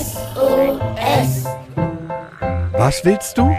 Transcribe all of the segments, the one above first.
SOS. Was willst du?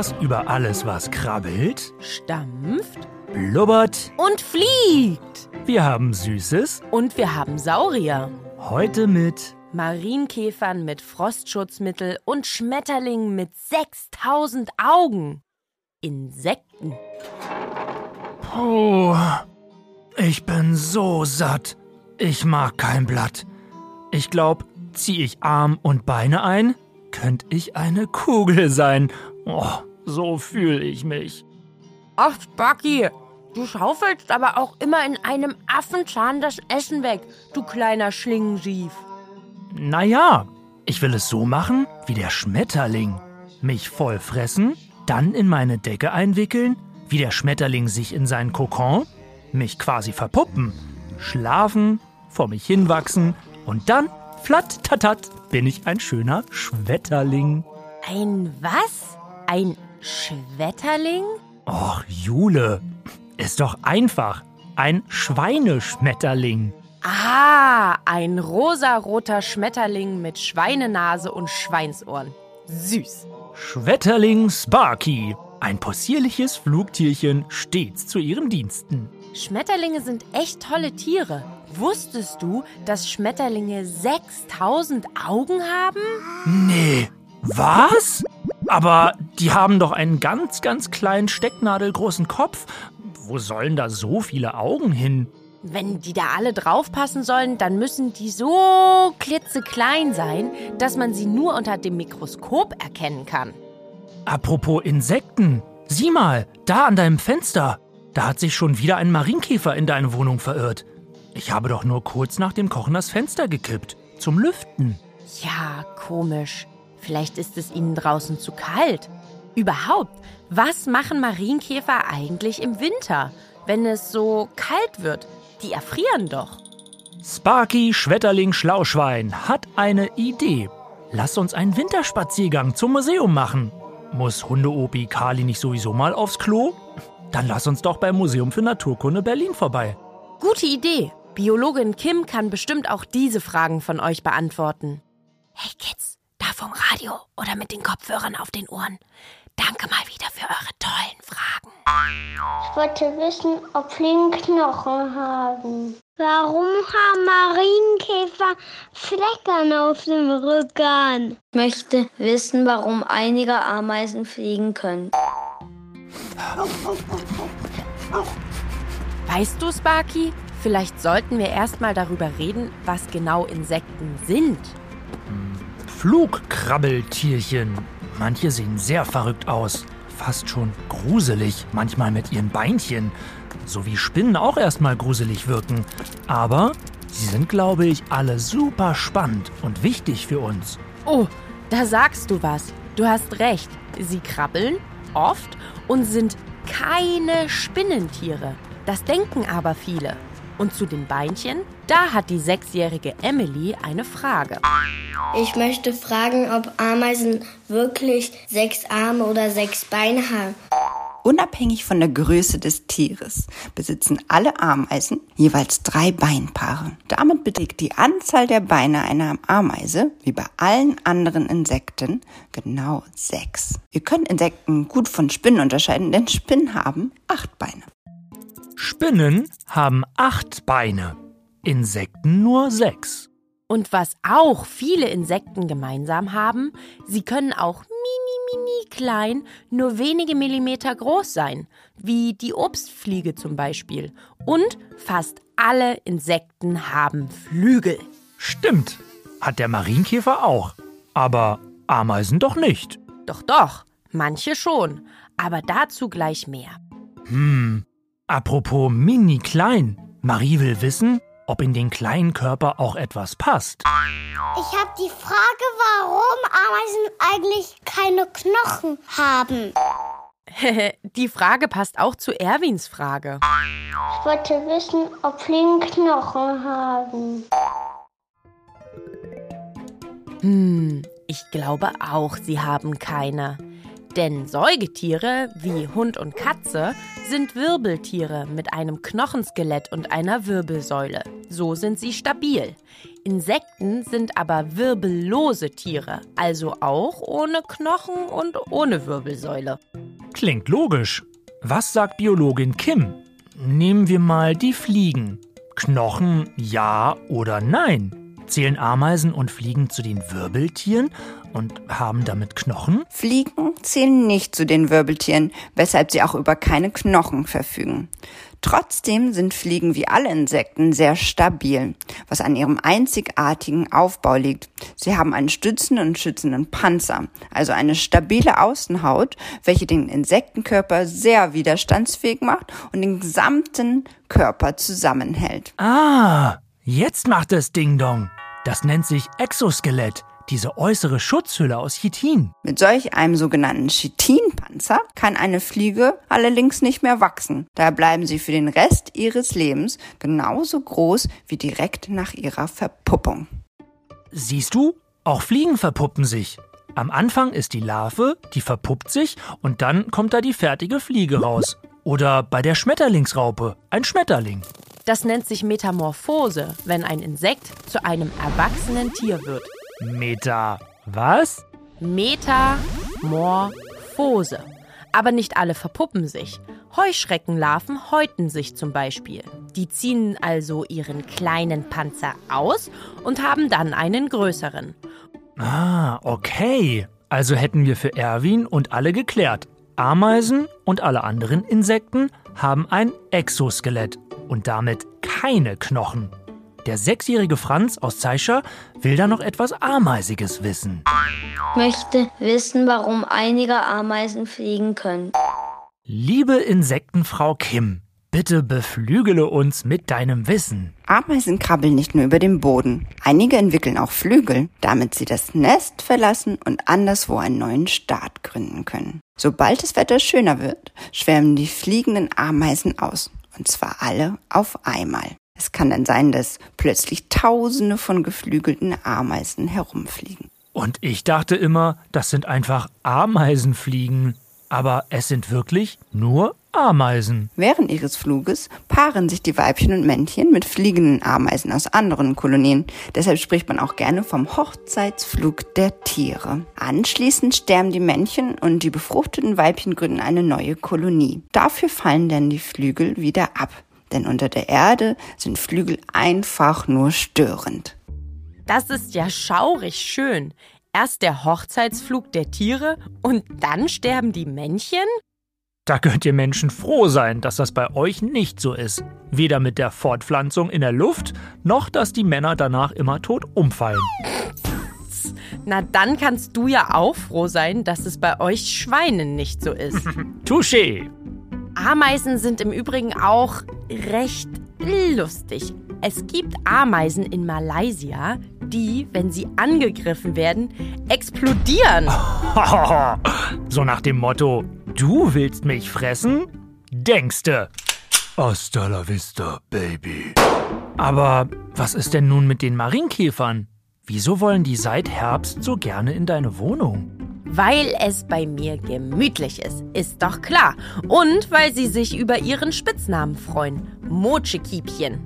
Podcast über alles, was krabbelt, stampft blubbert. und fliegt. Wir haben Süßes. Und wir haben Saurier. Heute mit Marienkäfern mit Frostschutzmittel und Schmetterlingen mit 6000 Augen. Insekten. Puh, ich bin so satt. Ich mag kein Blatt. Ich glaub, zieh ich Arm und Beine ein, könnte ich eine Kugel sein. Oh, so fühle ich mich. Ach, Sparky, du schaufelst aber auch immer in einem Affenzahn das Essen weg, du kleiner Schlingensief. Naja, ich will es so machen wie der Schmetterling. Mich voll fressen, dann in meine Decke einwickeln, wie der Schmetterling sich in seinen Kokon, mich quasi verpuppen, schlafen, vor mich hinwachsen und dann, flatt, tatat, bin ich ein schöner Schmetterling. Ein was? Ein Schmetterling? Och, Jule, ist doch einfach. Ein Schweineschmetterling. Ah, ein rosaroter Schmetterling mit Schweinenase und Schweinsohren. Süß. Schmetterling Sparky. Ein possierliches Flugtierchen stets zu ihren Diensten. Schmetterlinge sind echt tolle Tiere. Wusstest du, dass Schmetterlinge 6000 Augen haben? Nee. Was? Aber die haben doch einen ganz, ganz kleinen stecknadelgroßen Kopf. Wo sollen da so viele Augen hin? Wenn die da alle draufpassen sollen, dann müssen die so klitzeklein sein, dass man sie nur unter dem Mikroskop erkennen kann. Apropos Insekten. Sieh mal, da an deinem Fenster. Da hat sich schon wieder ein Marienkäfer in deine Wohnung verirrt. Ich habe doch nur kurz nach dem Kochen das Fenster gekippt. Zum Lüften. Ja, komisch. Vielleicht ist es ihnen draußen zu kalt. Überhaupt, was machen Marienkäfer eigentlich im Winter, wenn es so kalt wird? Die erfrieren doch. Sparky Schmetterling Schlauschwein hat eine Idee. Lass uns einen Winterspaziergang zum Museum machen. Muss Hundeopi Kali nicht sowieso mal aufs Klo? Dann lass uns doch beim Museum für Naturkunde Berlin vorbei. Gute Idee. Biologin Kim kann bestimmt auch diese Fragen von euch beantworten. Hey Kids, vom Radio oder mit den Kopfhörern auf den Ohren. Danke mal wieder für eure tollen Fragen. Ich wollte wissen, ob Fliegen Knochen haben. Warum haben Marienkäfer Fleckern auf dem Rücken? Ich möchte wissen, warum einige Ameisen fliegen können. Weißt du, Sparky? Vielleicht sollten wir erstmal darüber reden, was genau Insekten sind. Flugkrabbeltierchen. Manche sehen sehr verrückt aus. Fast schon gruselig, manchmal mit ihren Beinchen. So wie Spinnen auch erstmal gruselig wirken. Aber sie sind, glaube ich, alle super spannend und wichtig für uns. Oh, da sagst du was. Du hast recht. Sie krabbeln oft und sind keine Spinnentiere. Das denken aber viele. Und zu den Beinchen, da hat die sechsjährige Emily eine Frage. Ich möchte fragen, ob Ameisen wirklich sechs Arme oder sechs Beine haben. Unabhängig von der Größe des Tieres besitzen alle Ameisen jeweils drei Beinpaare. Damit beträgt die Anzahl der Beine einer Ameise, wie bei allen anderen Insekten, genau sechs. Wir können Insekten gut von Spinnen unterscheiden, denn Spinnen haben acht Beine. Spinnen haben acht Beine, Insekten nur sechs. Und was auch viele Insekten gemeinsam haben, sie können auch mini, mini klein, nur wenige Millimeter groß sein, wie die Obstfliege zum Beispiel. Und fast alle Insekten haben Flügel. Stimmt, hat der Marienkäfer auch. Aber Ameisen doch nicht. Doch, doch, manche schon. Aber dazu gleich mehr. Hm, apropos mini klein. Marie will wissen, ob in den kleinen Körper auch etwas passt. Ich habe die Frage, warum Ameisen eigentlich keine Knochen haben. die Frage passt auch zu Erwins Frage. Ich wollte wissen, ob Fliegen Knochen haben. Hm, ich glaube auch, sie haben keine. Denn Säugetiere wie Hund und Katze sind Wirbeltiere mit einem Knochenskelett und einer Wirbelsäule. So sind sie stabil. Insekten sind aber wirbellose Tiere, also auch ohne Knochen und ohne Wirbelsäule. Klingt logisch. Was sagt Biologin Kim? Nehmen wir mal die Fliegen. Knochen ja oder nein? Zählen Ameisen und Fliegen zu den Wirbeltieren und haben damit Knochen? Fliegen zählen nicht zu den Wirbeltieren, weshalb sie auch über keine Knochen verfügen. Trotzdem sind Fliegen wie alle Insekten sehr stabil, was an ihrem einzigartigen Aufbau liegt. Sie haben einen stützenden und schützenden Panzer, also eine stabile Außenhaut, welche den Insektenkörper sehr widerstandsfähig macht und den gesamten Körper zusammenhält. Ah, jetzt macht es Ding Dong. Das nennt sich Exoskelett, diese äußere Schutzhülle aus Chitin. Mit solch einem sogenannten Chitinpanzer kann eine Fliege allerdings nicht mehr wachsen. Daher bleiben sie für den Rest ihres Lebens genauso groß wie direkt nach ihrer Verpuppung. Siehst du, auch Fliegen verpuppen sich. Am Anfang ist die Larve, die verpuppt sich und dann kommt da die fertige Fliege raus. Oder bei der Schmetterlingsraupe, ein Schmetterling. Das nennt sich Metamorphose, wenn ein Insekt zu einem erwachsenen Tier wird. Meta. Was? Metamorphose. Aber nicht alle verpuppen sich. Heuschreckenlarven häuten sich zum Beispiel. Die ziehen also ihren kleinen Panzer aus und haben dann einen größeren. Ah, okay. Also hätten wir für Erwin und alle geklärt. Ameisen und alle anderen Insekten haben ein Exoskelett und damit keine Knochen. Der sechsjährige Franz aus Zeischer will da noch etwas Ameisiges wissen. Möchte wissen, warum einige Ameisen fliegen können. Liebe Insektenfrau Kim, bitte beflügele uns mit deinem Wissen. Ameisen krabbeln nicht nur über den Boden. Einige entwickeln auch Flügel, damit sie das Nest verlassen und anderswo einen neuen Staat gründen können. Sobald das Wetter schöner wird, schwärmen die fliegenden Ameisen aus. Und zwar alle auf einmal. Es kann dann sein, dass plötzlich Tausende von geflügelten Ameisen herumfliegen. Und ich dachte immer, das sind einfach Ameisenfliegen. Aber es sind wirklich nur Ameisen. Während ihres Fluges paaren sich die Weibchen und Männchen mit fliegenden Ameisen aus anderen Kolonien. Deshalb spricht man auch gerne vom Hochzeitsflug der Tiere. Anschließend sterben die Männchen und die befruchteten Weibchen gründen eine neue Kolonie. Dafür fallen dann die Flügel wieder ab denn unter der Erde sind Flügel einfach nur störend. Das ist ja schaurig schön. Erst der Hochzeitsflug der Tiere und dann sterben die Männchen? Da könnt ihr Menschen froh sein, dass das bei euch nicht so ist. Weder mit der Fortpflanzung in der Luft, noch dass die Männer danach immer tot umfallen. Na, dann kannst du ja auch froh sein, dass es bei euch Schweinen nicht so ist. Touché! Ameisen sind im Übrigen auch recht lustig. Es gibt Ameisen in Malaysia, die, wenn sie angegriffen werden, explodieren. so nach dem Motto, du willst mich fressen? Denkste. Hasta la vista, Baby. Aber was ist denn nun mit den Marienkäfern? Wieso wollen die seit Herbst so gerne in deine Wohnung? Weil es bei mir gemütlich ist, ist doch klar. Und weil sie sich über ihren Spitznamen freuen. Mochekiepchen.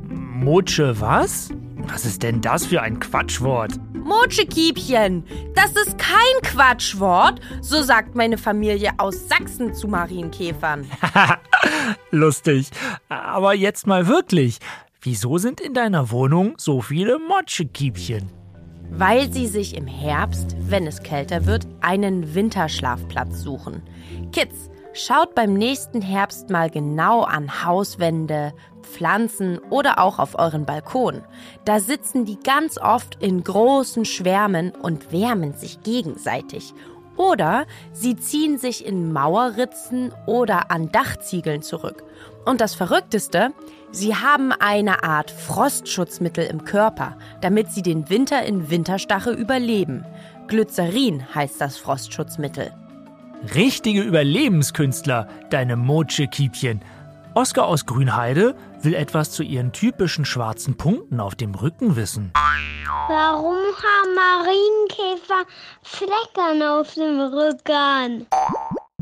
Moche was? Was ist denn das für ein Quatschwort? Mochekiepchen. Das ist kein Quatschwort. So sagt meine Familie aus Sachsen zu Marienkäfern. Lustig. Aber jetzt mal wirklich. Wieso sind in deiner Wohnung so viele Mochekiepchen? Weil sie sich im Herbst, wenn es kälter wird, einen Winterschlafplatz suchen. Kids, schaut beim nächsten Herbst mal genau an Hauswände, Pflanzen oder auch auf euren Balkon. Da sitzen die ganz oft in großen Schwärmen und wärmen sich gegenseitig. Oder sie ziehen sich in Mauerritzen oder an Dachziegeln zurück. Und das Verrückteste, Sie haben eine Art Frostschutzmittel im Körper, damit sie den Winter in Winterstache überleben. Glycerin heißt das Frostschutzmittel. Richtige Überlebenskünstler, deine Motsche-Kiepchen. Oskar aus Grünheide will etwas zu ihren typischen schwarzen Punkten auf dem Rücken wissen. Warum haben Marienkäfer Fleckern auf dem Rücken?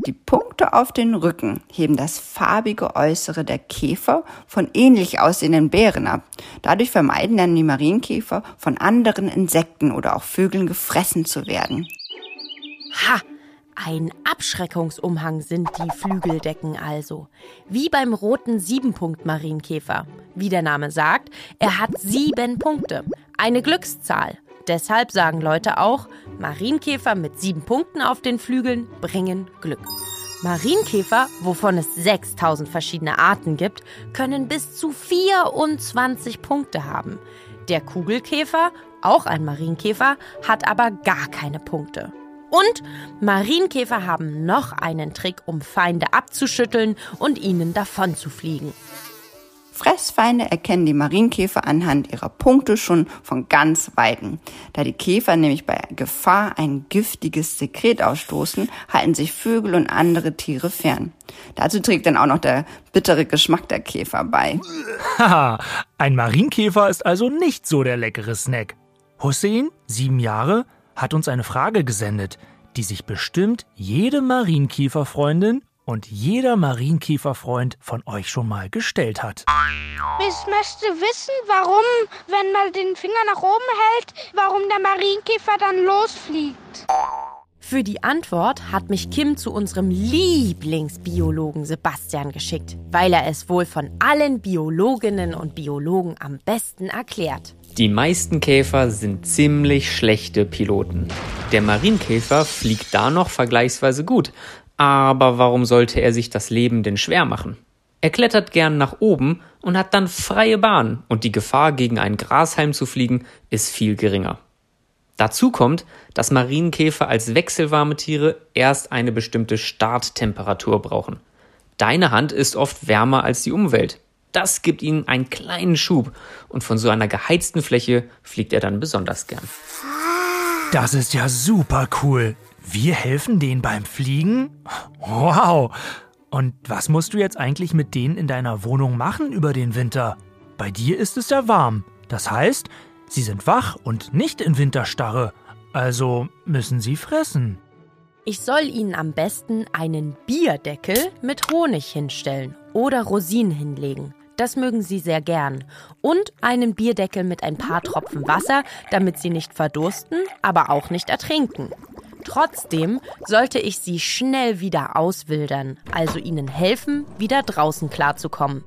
Die Punkte auf den Rücken heben das farbige Äußere der Käfer von ähnlich aussehenden Bären ab. Dadurch vermeiden dann die Marienkäfer von anderen Insekten oder auch Vögeln gefressen zu werden. Ha! Ein Abschreckungsumhang sind die Flügeldecken also. Wie beim roten Siebenpunkt-Marienkäfer. Wie der Name sagt, er hat sieben Punkte. Eine Glückszahl. Deshalb sagen Leute auch, Marienkäfer mit sieben Punkten auf den Flügeln bringen Glück. Marienkäfer, wovon es 6000 verschiedene Arten gibt, können bis zu 24 Punkte haben. Der Kugelkäfer, auch ein Marienkäfer, hat aber gar keine Punkte. Und Marienkäfer haben noch einen Trick, um Feinde abzuschütteln und ihnen davon zu fliegen. Fressfeinde erkennen die Marienkäfer anhand ihrer Punkte schon von ganz Weitem. Da die Käfer nämlich bei Gefahr ein giftiges Sekret ausstoßen, halten sich Vögel und andere Tiere fern. Dazu trägt dann auch noch der bittere Geschmack der Käfer bei. Haha, ein Marienkäfer ist also nicht so der leckere Snack. Hussein, sieben Jahre, hat uns eine Frage gesendet, die sich bestimmt jede Marienkäferfreundin und jeder Marienkäferfreund von euch schon mal gestellt hat. Ich möchte wissen, warum, wenn man den Finger nach oben hält, warum der Marienkäfer dann losfliegt. Für die Antwort hat mich Kim zu unserem Lieblingsbiologen Sebastian geschickt, weil er es wohl von allen Biologinnen und Biologen am besten erklärt. Die meisten Käfer sind ziemlich schlechte Piloten. Der Marienkäfer fliegt da noch vergleichsweise gut, aber warum sollte er sich das Leben denn schwer machen? Er klettert gern nach oben und hat dann freie Bahn und die Gefahr, gegen einen Grashalm zu fliegen, ist viel geringer. Dazu kommt, dass Marienkäfer als wechselwarme Tiere erst eine bestimmte Starttemperatur brauchen. Deine Hand ist oft wärmer als die Umwelt. Das gibt ihnen einen kleinen Schub und von so einer geheizten Fläche fliegt er dann besonders gern. Das ist ja super cool. Wir helfen denen beim Fliegen? Wow! Und was musst du jetzt eigentlich mit denen in deiner Wohnung machen über den Winter? Bei dir ist es ja warm. Das heißt, sie sind wach und nicht in Winterstarre. Also müssen sie fressen. Ich soll Ihnen am besten einen Bierdeckel mit Honig hinstellen oder Rosinen hinlegen. Das mögen Sie sehr gern. Und einen Bierdeckel mit ein paar Tropfen Wasser, damit Sie nicht verdursten, aber auch nicht ertrinken. Trotzdem sollte ich sie schnell wieder auswildern, also ihnen helfen, wieder draußen klarzukommen.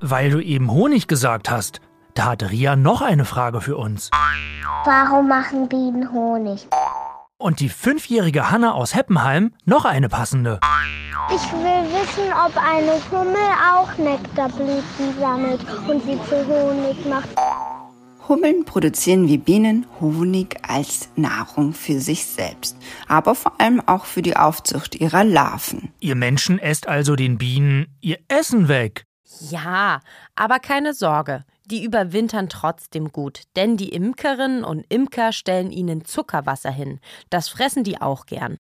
Weil du eben Honig gesagt hast, da hat Ria noch eine Frage für uns. Warum machen Bienen Honig? Und die fünfjährige Hanna aus Heppenheim noch eine passende. Ich will wissen, ob eine Hummel auch Nektarblüten sammelt und sie zu Honig macht. Hummeln produzieren wie Bienen Honig als Nahrung für sich selbst, aber vor allem auch für die Aufzucht ihrer Larven. Ihr Menschen esst also den Bienen ihr Essen weg. Ja, aber keine Sorge, die überwintern trotzdem gut, denn die Imkerinnen und Imker stellen ihnen Zuckerwasser hin. Das fressen die auch gern.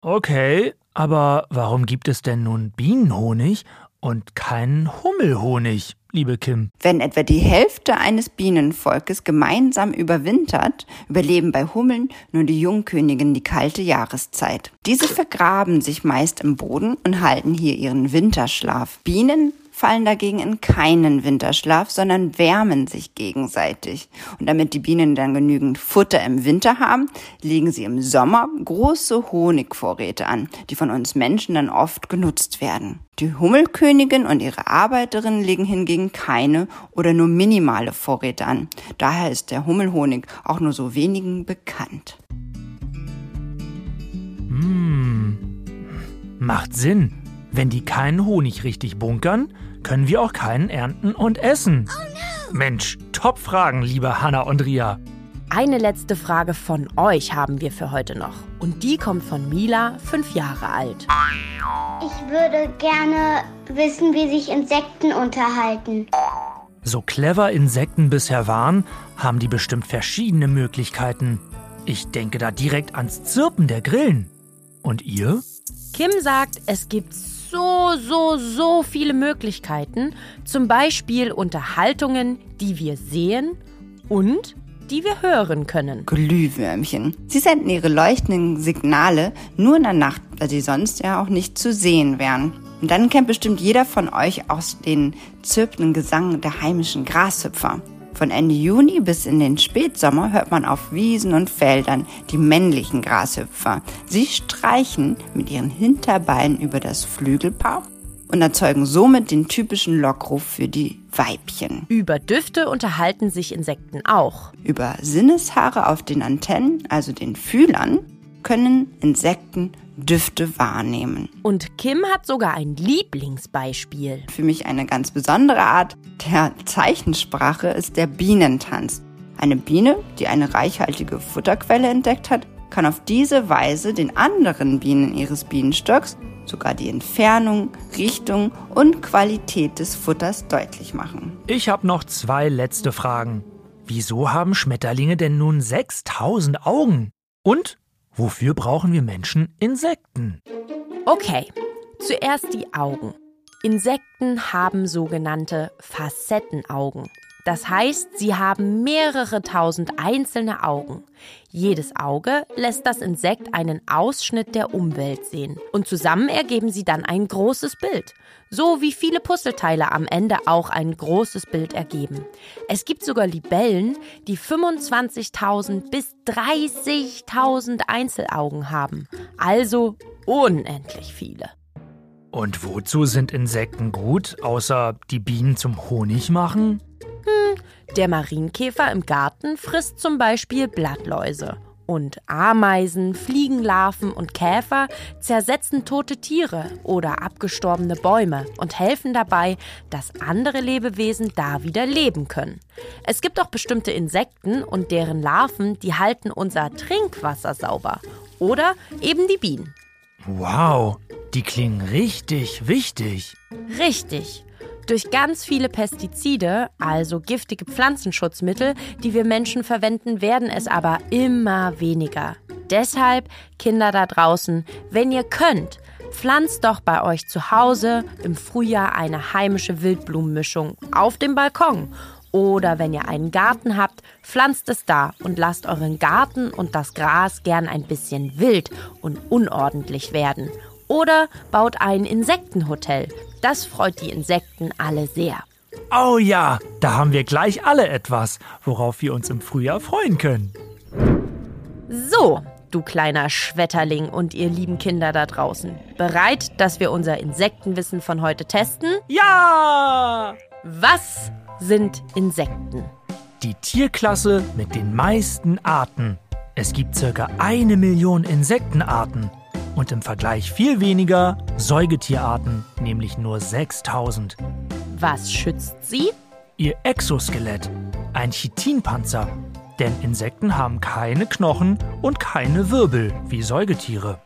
Okay, aber warum gibt es denn nun Bienenhonig und keinen Hummelhonig, liebe Kim? Wenn etwa die Hälfte eines Bienenvolkes gemeinsam überwintert, überleben bei Hummeln nur die Jungköniginnen die kalte Jahreszeit. Diese vergraben sich meist im Boden und halten hier ihren Winterschlaf. Bienen fallen dagegen in keinen Winterschlaf, sondern wärmen sich gegenseitig. Und damit die Bienen dann genügend Futter im Winter haben, legen sie im Sommer große Honigvorräte an, die von uns Menschen dann oft genutzt werden. Die Hummelkönigin und ihre Arbeiterinnen legen hingegen keine oder nur minimale Vorräte an. Daher ist der Hummelhonig auch nur so wenigen bekannt. Hm, macht Sinn. Wenn die keinen Honig richtig bunkern, können wir auch keinen ernten und essen. Mensch, Top-Fragen, liebe Hanna und Ria. Eine letzte Frage von euch haben wir für heute noch. Und die kommt von Mila, fünf Jahre alt. Ich würde gerne wissen, wie sich Insekten unterhalten. So clever Insekten bisher waren, haben die bestimmt verschiedene Möglichkeiten. Ich denke da direkt ans Zirpen der Grillen. Und ihr? Kim sagt, es gibt so, so, so viele Möglichkeiten. Zum Beispiel Unterhaltungen, die wir sehen und die wir hören können. Glühwürmchen. Sie senden ihre leuchtenden Signale nur in der Nacht, weil sie sonst ja auch nicht zu sehen wären. Und dann kennt bestimmt jeder von euch aus den zirpenden Gesang der heimischen Grashüpfer. Von Ende Juni bis in den Spätsommer hört man auf Wiesen und Feldern die männlichen Grashüpfer. Sie streichen mit ihren Hinterbeinen über das Flügelpaar und erzeugen somit den typischen Lockruf für die Weibchen. Über Düfte unterhalten sich Insekten auch. Über Sinneshaare auf den Antennen, also den Fühlern, können Insekten Düfte wahrnehmen. Und Kim hat sogar ein Lieblingsbeispiel. Für mich eine ganz besondere Art der Zeichensprache ist der Bienentanz. Eine Biene, die eine reichhaltige Futterquelle entdeckt hat, kann auf diese Weise den anderen Bienen ihres Bienenstocks sogar die Entfernung, Richtung und Qualität des Futters deutlich machen. Ich habe noch zwei letzte Fragen. Wieso haben Schmetterlinge denn nun 6000 Augen? Und wofür brauchen wir Menschen Insekten? Okay, zuerst die Augen. Insekten haben sogenannte Facettenaugen. Das heißt, sie haben mehrere tausend einzelne Augen. Jedes Auge lässt das Insekt einen Ausschnitt der Umwelt sehen und zusammen ergeben sie dann ein großes Bild. So wie viele Puzzleteile am Ende auch ein großes Bild ergeben. Es gibt sogar Libellen, die 25.000 bis 30.000 Einzelaugen haben. Also unendlich viele. Und wozu sind Insekten gut, außer die Bienen zum Honig machen? Der Marienkäfer im Garten frisst zum Beispiel Blattläuse. Und Ameisen, Fliegenlarven und Käfer zersetzen tote Tiere oder abgestorbene Bäume und helfen dabei, dass andere Lebewesen da wieder leben können. Es gibt auch bestimmte Insekten und deren Larven, die halten unser Trinkwasser sauber. Oder eben die Bienen. Wow, die klingen richtig wichtig. Richtig. Durch ganz viele Pestizide, also giftige Pflanzenschutzmittel, die wir Menschen verwenden, werden es aber immer weniger. Deshalb, Kinder da draußen, wenn ihr könnt, pflanzt doch bei euch zu Hause im Frühjahr eine heimische Wildblumenmischung auf dem Balkon. Oder wenn ihr einen Garten habt, pflanzt es da und lasst euren Garten und das Gras gern ein bisschen wild und unordentlich werden. Oder baut ein Insektenhotel. Das freut die Insekten alle sehr. Oh ja, da haben wir gleich alle etwas, worauf wir uns im Frühjahr freuen können. So, du kleiner Schmetterling und ihr lieben Kinder da draußen. Bereit, dass wir unser Insektenwissen von heute testen? Ja! Was sind Insekten? Die Tierklasse mit den meisten Arten. Es gibt circa eine Million Insektenarten und im Vergleich viel weniger Säugetierarten, nämlich nur 6000. Was schützt sie? Ihr Exoskelett, ein Chitinpanzer. Denn Insekten haben keine Knochen und keine Wirbel wie Säugetiere.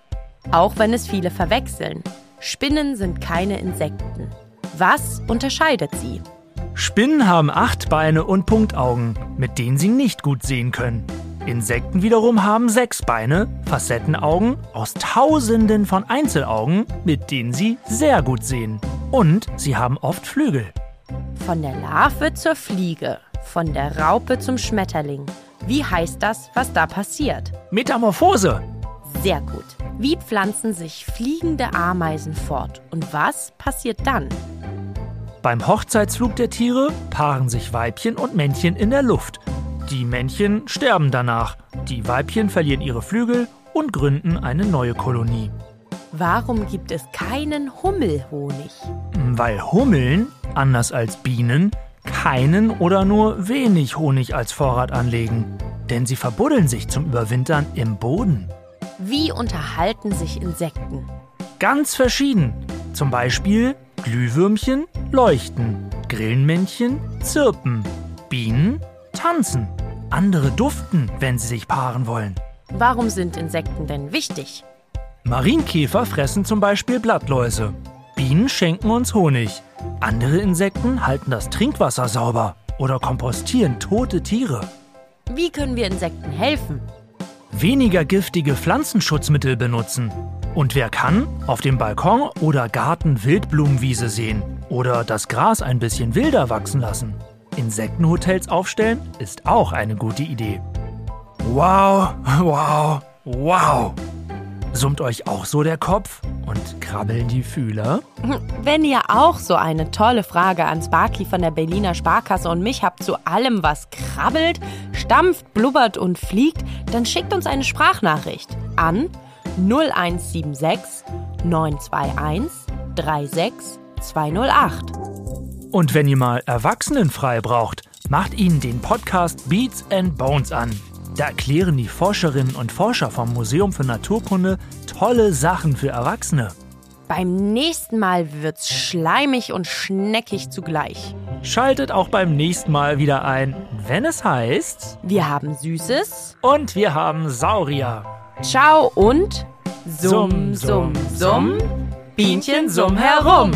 Auch wenn es viele verwechseln. Spinnen sind keine Insekten. Was unterscheidet sie? Spinnen haben acht Beine und Punktaugen, mit denen sie nicht gut sehen können. Insekten wiederum haben sechs Beine, Facettenaugen aus Tausenden von Einzelaugen, mit denen sie sehr gut sehen. Und sie haben oft Flügel. Von der Larve zur Fliege, von der Raupe zum Schmetterling. Wie heißt das, was da passiert? Metamorphose. Sehr gut. Wie pflanzen sich fliegende Ameisen fort und was passiert dann? Beim Hochzeitsflug der Tiere paaren sich Weibchen und Männchen in der Luft. Die Männchen sterben danach, die Weibchen verlieren ihre Flügel und gründen eine neue Kolonie. Warum gibt es keinen Hummelhonig? Weil Hummeln, anders als Bienen, keinen oder nur wenig Honig als Vorrat anlegen. Denn sie verbuddeln sich zum Überwintern im Boden. Wie unterhalten sich Insekten? Ganz verschieden. Zum Beispiel Glühwürmchen leuchten, Grillenmännchen zirpen, Bienen tanzen, andere duften, wenn sie sich paaren wollen. Warum sind Insekten denn wichtig? Marienkäfer fressen zum Beispiel Blattläuse. Bienen schenken uns Honig. Andere Insekten halten das Trinkwasser sauber oder kompostieren tote Tiere. Wie können wir Insekten helfen? Weniger giftige Pflanzenschutzmittel benutzen. Und wer kann, auf dem Balkon oder Garten Wildblumenwiese sehen oder das Gras ein bisschen wilder wachsen lassen. Insektenhotels aufstellen ist auch eine gute Idee. Wow, wow, wow. Summt euch auch so der Kopf und krabbeln die Fühler? Wenn ihr auch so eine tolle Frage an Sparky von der Berliner Sparkasse und mich habt zu allem, was krabbelt, stampft, blubbert und fliegt, dann schickt uns eine Sprachnachricht an 0176 921 36208. Und wenn ihr mal Erwachsenenfrei braucht, macht ihnen den Podcast Beats and Bones an. Da erklären die Forscherinnen und Forscher vom Museum für Naturkunde tolle Sachen für Erwachsene. Beim nächsten Mal wird's schleimig und schneckig zugleich. Schaltet auch beim nächsten Mal wieder ein, wenn es heißt. Wir haben Süßes. Und wir haben Saurier. Ciao und Summ, summ, summ. Bienchen summ herum.